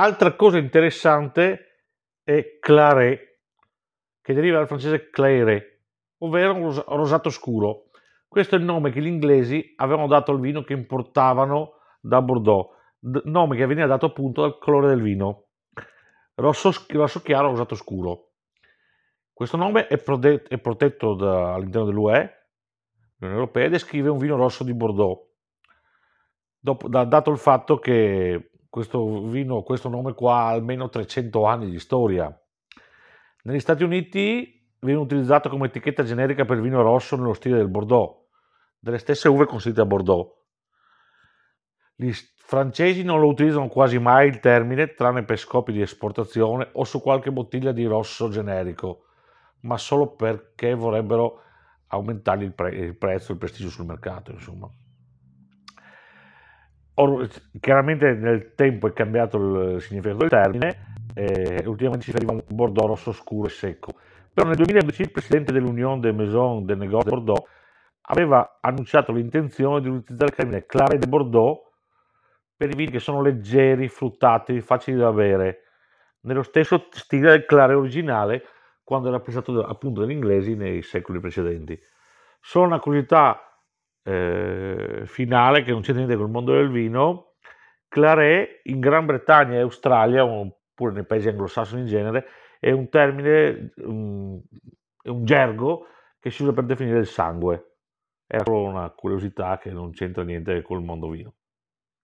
Altra cosa interessante è claret, che deriva dal francese claire, ovvero rosato scuro. Questo è il nome che gli inglesi avevano dato al vino che importavano da Bordeaux, nome che veniva dato appunto dal colore del vino, rosso, rosso chiaro rosato scuro. Questo nome è, prode- è protetto da, all'interno dell'UE, l'Unione Europea, e descrive un vino rosso di Bordeaux, dopo, da, dato il fatto che questo vino, questo nome qua ha almeno 300 anni di storia. Negli Stati Uniti viene utilizzato come etichetta generica per il vino rosso nello stile del Bordeaux, delle stesse uve consiste a Bordeaux. Gli francesi non lo utilizzano quasi mai il termine, tranne per scopi di esportazione o su qualche bottiglia di rosso generico, ma solo perché vorrebbero aumentare il, pre- il prezzo, il prestigio sul mercato, insomma. Or, chiaramente nel tempo è cambiato il significato del termine e ultimamente si riferiva a un bordeaux rosso scuro e secco. Però nel 2012 il presidente dell'Union des Maisons de Négoce de Bordeaux aveva annunciato l'intenzione di utilizzare il termine Claret de Bordeaux per i vini che sono leggeri, fruttati, facili da bere, nello stesso stile del Claret originale quando era pensato appunto dagli inglesi nei secoli precedenti. Solo una curiosità eh, finale che non c'è niente col mondo del vino, Claret in Gran Bretagna e Australia, oppure nei paesi anglosassoni in genere, è un termine, um, è un gergo che si usa per definire il sangue. Era solo una curiosità che non c'entra niente col mondo vino.